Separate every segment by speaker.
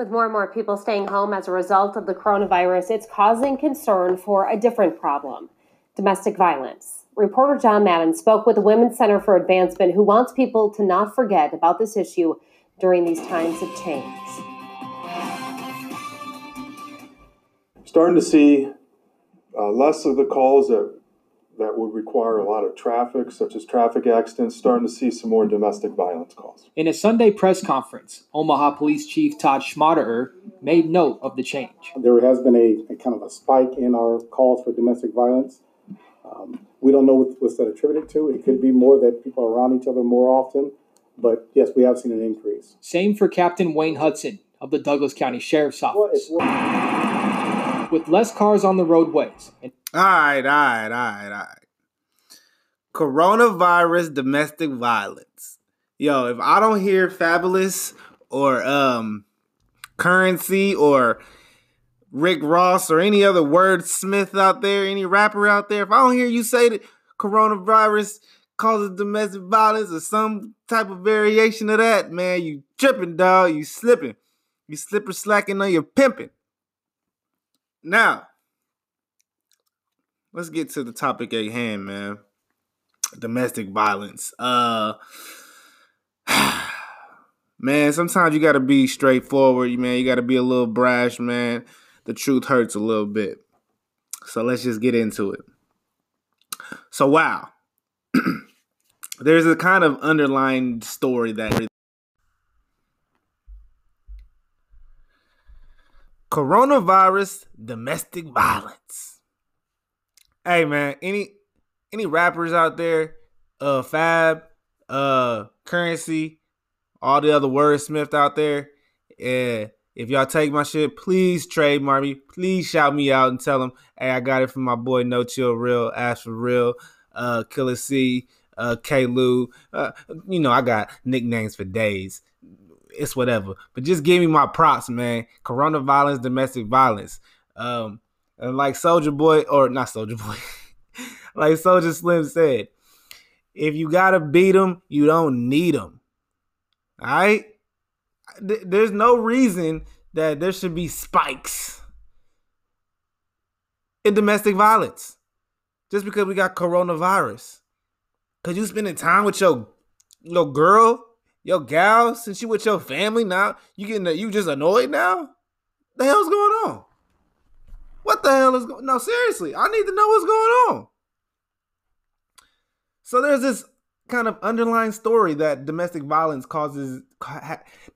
Speaker 1: With more and more people staying home as a result of the coronavirus, it's causing concern for a different problem domestic violence. Reporter John Madden spoke with the Women's Center for Advancement, who wants people to not forget about this issue during these times of change.
Speaker 2: Starting to see uh, less of the calls that that would require a lot of traffic, such as traffic accidents, starting to see some more domestic violence calls.
Speaker 3: In a Sunday press conference, Omaha Police Chief Todd Schmaderer made note of the change.
Speaker 4: There has been a, a kind of a spike in our calls for domestic violence. Um, we don't know what, what's that attributed to. It could be more that people are around each other more often, but yes, we have seen an increase.
Speaker 3: Same for Captain Wayne Hudson of the Douglas County Sheriff's Office. Well, well. With less cars on the roadways and
Speaker 5: all right, all right, all right, all right. Coronavirus domestic violence. Yo, if I don't hear Fabolous or um currency or Rick Ross or any other wordsmith out there, any rapper out there, if I don't hear you say that coronavirus causes domestic violence or some type of variation of that, man, you tripping, dog. You slipping. You slipper slacking on your pimping. Now, let's get to the topic at hand, man. Domestic violence. Uh man, sometimes you gotta be straightforward, man. You gotta be a little brash, man. The truth hurts a little bit. So let's just get into it. So wow. There's a kind of underlying story that coronavirus domestic violence hey man, any any rappers out there, uh Fab, uh Currency, all the other wordsmith out there, yeah. If y'all take my shit, please trademark me. Please shout me out and tell them, hey, I got it from my boy No Chill Real, Ash for Real, uh, Killer C, uh, K Lou. Uh, you know, I got nicknames for days. It's whatever. But just give me my props, man. Corona violence, domestic violence. Um, and like Soulja Boy, or not Soulja Boy, like Soulja Slim said, if you gotta beat them, you don't need them. All right? There's no reason that there should be spikes in domestic violence just because we got coronavirus. Cause you spending time with your your girl, your gal, since you with your family now, you getting you just annoyed now? The hell's going on? What the hell is going? No, seriously, I need to know what's going on. So there's this kind of underlying story that domestic violence causes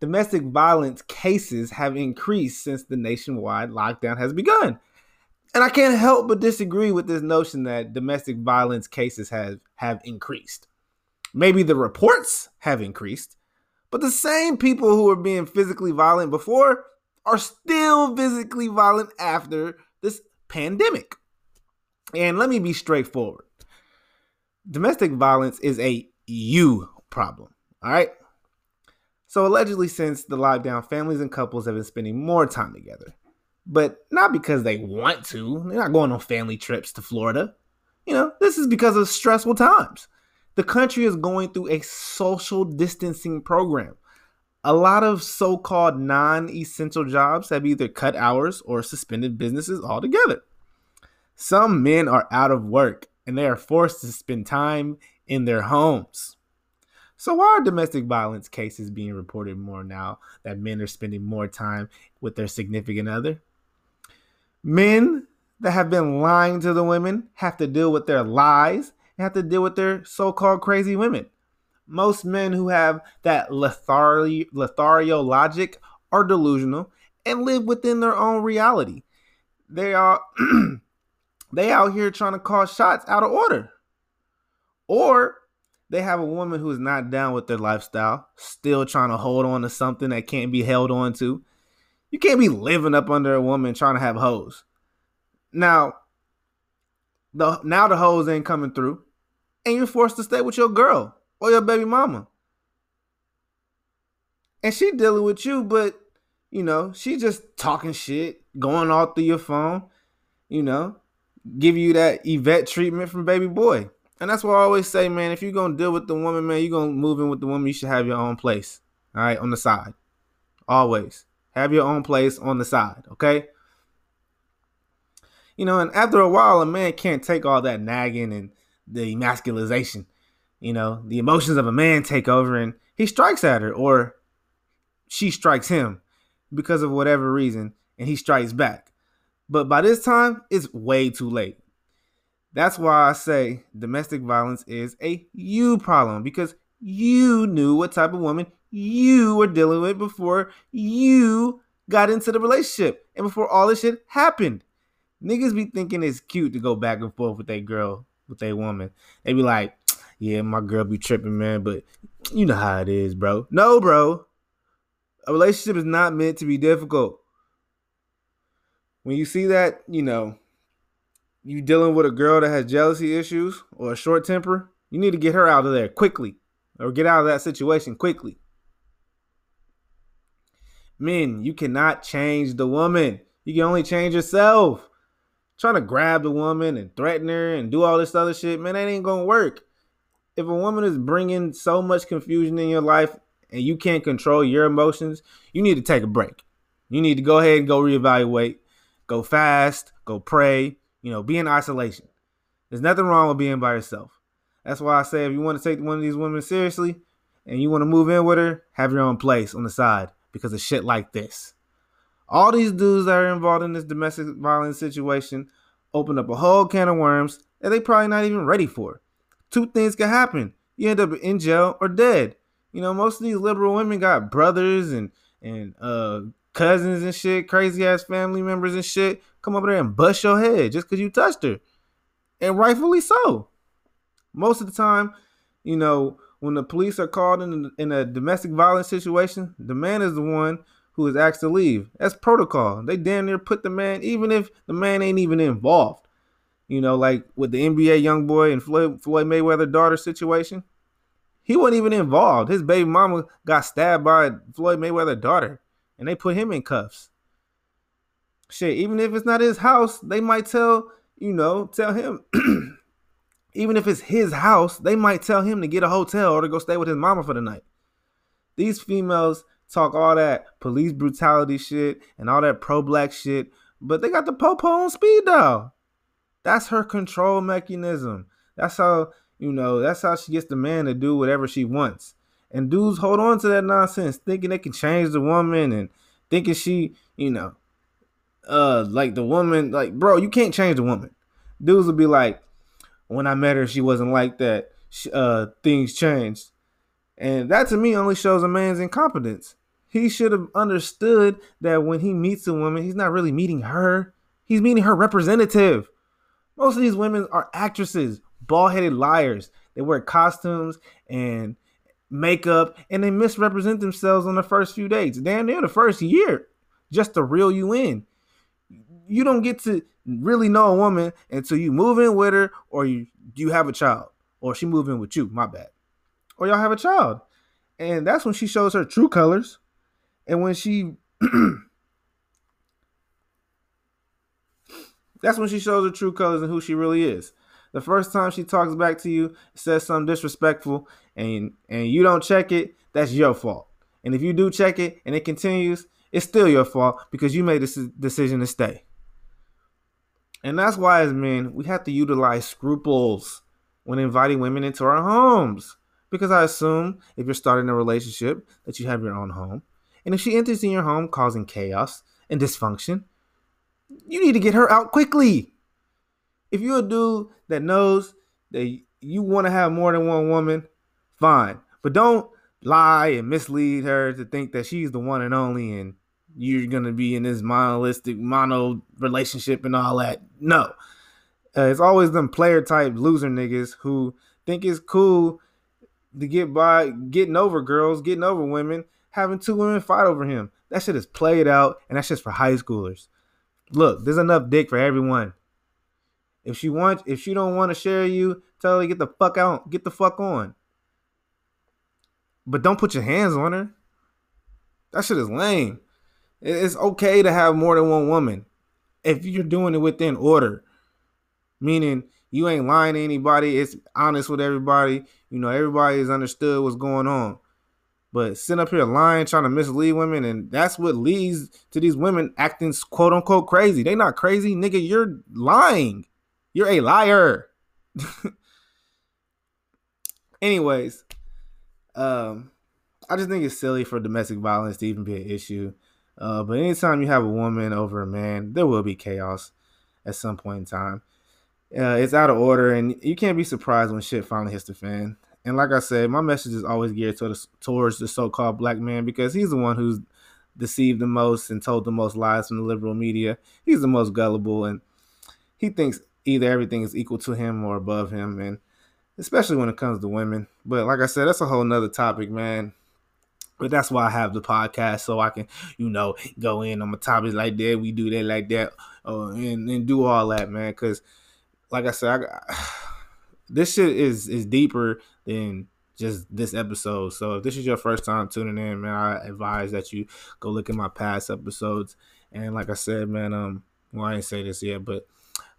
Speaker 5: domestic violence cases have increased since the nationwide lockdown has begun. And I can't help but disagree with this notion that domestic violence cases have have increased. Maybe the reports have increased, but the same people who were being physically violent before are still physically violent after this pandemic. And let me be straightforward domestic violence is a you problem. All right. So, allegedly, since the lockdown, families and couples have been spending more time together, but not because they want to. They're not going on family trips to Florida. You know, this is because of stressful times. The country is going through a social distancing program a lot of so called non essential jobs have either cut hours or suspended businesses altogether. Some men are out of work and they are forced to spend time in their homes. So, why are domestic violence cases being reported more now that men are spending more time with their significant other? Men that have been lying to the women have to deal with their lies and have to deal with their so called crazy women most men who have that Lothario logic are delusional and live within their own reality. They are they out here trying to call shots out of order. Or they have a woman who's not down with their lifestyle, still trying to hold on to something that can't be held on to. You can't be living up under a woman trying to have hoes. Now, the now the hoes ain't coming through, and you're forced to stay with your girl or your baby mama. And she dealing with you, but you know, she just talking shit, going all through your phone, you know, give you that Yvette treatment from baby boy. And that's why I always say, man, if you're gonna deal with the woman, man, you're gonna move in with the woman, you should have your own place. All right, on the side. Always. Have your own place on the side, okay? You know, and after a while, a man can't take all that nagging and the emasculization. You know, the emotions of a man take over and he strikes at her or she strikes him because of whatever reason and he strikes back. But by this time, it's way too late. That's why I say domestic violence is a you problem because you knew what type of woman you were dealing with before you got into the relationship and before all this shit happened. Niggas be thinking it's cute to go back and forth with a girl, with a woman. They be like, yeah, my girl be tripping, man, but you know how it is, bro. No, bro. A relationship is not meant to be difficult. When you see that, you know, you dealing with a girl that has jealousy issues or a short temper, you need to get her out of there quickly or get out of that situation quickly. Men, you cannot change the woman. You can only change yourself. Trying to grab the woman and threaten her and do all this other shit, man, that ain't gonna work. If a woman is bringing so much confusion in your life and you can't control your emotions, you need to take a break. You need to go ahead and go reevaluate, go fast, go pray, you know, be in isolation. There's nothing wrong with being by yourself. That's why I say if you want to take one of these women seriously and you want to move in with her, have your own place on the side because of shit like this. All these dudes that are involved in this domestic violence situation open up a whole can of worms that they probably not even ready for. Two things can happen. You end up in jail or dead. You know, most of these liberal women got brothers and and uh cousins and shit, crazy ass family members and shit, come over there and bust your head just because you touched her. And rightfully so. Most of the time, you know, when the police are called in, in a domestic violence situation, the man is the one who is asked to leave. That's protocol. They damn near put the man, even if the man ain't even involved. You know, like with the NBA YoungBoy and Floyd, Floyd Mayweather daughter situation, he wasn't even involved. His baby mama got stabbed by Floyd Mayweather daughter, and they put him in cuffs. Shit, even if it's not his house, they might tell you know tell him. even if it's his house, they might tell him to get a hotel or to go stay with his mama for the night. These females talk all that police brutality shit and all that pro black shit, but they got the popo on speed dial. That's her control mechanism. That's how, you know, that's how she gets the man to do whatever she wants. And dudes hold on to that nonsense, thinking they can change the woman and thinking she, you know, uh, like the woman, like, bro, you can't change the woman. Dudes will be like, when I met her, she wasn't like that. Uh, things changed. And that to me only shows a man's incompetence. He should have understood that when he meets a woman, he's not really meeting her, he's meeting her representative. Most of these women are actresses, bald headed liars. They wear costumes and makeup and they misrepresent themselves on the first few dates. Damn near the first year, just to reel you in. You don't get to really know a woman until you move in with her or you, you have a child or she move in with you, my bad. Or y'all have a child. And that's when she shows her true colors and when she that's when she shows her true colors and who she really is. The first time she talks back to you, says something disrespectful, and and you don't check it, that's your fault. And if you do check it and it continues, it's still your fault because you made this decision to stay. And that's why, as men, we have to utilize scruples when inviting women into our homes. Because I assume if you're starting a relationship that you have your own home and if she enters in your home causing chaos and dysfunction, you need to get her out quickly. If you're a dude that knows that you want to have more than one woman, fine. But don't lie and mislead her to think that she's the one and only and you're going to be in this monolithic mono relationship and all that. No. Uh, it's always them player type loser niggas who think it's cool to get by getting over girls, getting over women, having two women fight over him. That shit is played out, and that's just for high schoolers. Look, there's enough dick for everyone. If she wants, if she don't want to share you, tell her get the fuck out, get the fuck on. But don't put your hands on her. That shit is lame. It's okay to have more than one woman if you're doing it within order. Meaning you ain't lying to anybody. It's honest with everybody. You know, everybody has understood what's going on. But sitting up here lying, trying to mislead women, and that's what leads to these women acting quote unquote crazy. They not crazy, nigga. You're lying. You're a liar. Anyways, um, I just think it's silly for domestic violence to even be an issue. Uh, but anytime you have a woman over a man, there will be chaos at some point in time. Uh, it's out of order, and you can't be surprised when shit finally hits the fan. And like I said, my message is always geared towards, towards the so-called black man because he's the one who's deceived the most and told the most lies from the liberal media. He's the most gullible, and he thinks either everything is equal to him or above him, and especially when it comes to women. But like I said, that's a whole nother topic, man. But that's why I have the podcast so I can, you know, go in on my topics like that. We do that like that, uh, and and do all that, man. Because, like I said, I, this shit is is deeper than just this episode. So if this is your first time tuning in, man, I advise that you go look at my past episodes. And like I said, man, um, well, I ain't say this yet, but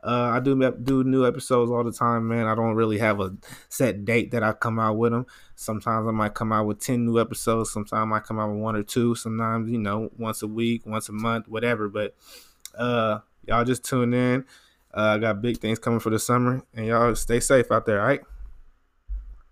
Speaker 5: uh, I do do new episodes all the time, man. I don't really have a set date that I come out with them. Sometimes I might come out with ten new episodes. Sometimes I come out with one or two. Sometimes you know once a week, once a month, whatever. But uh, y'all just tune in. Uh, I got big things coming for the summer, and y'all stay safe out there. All right.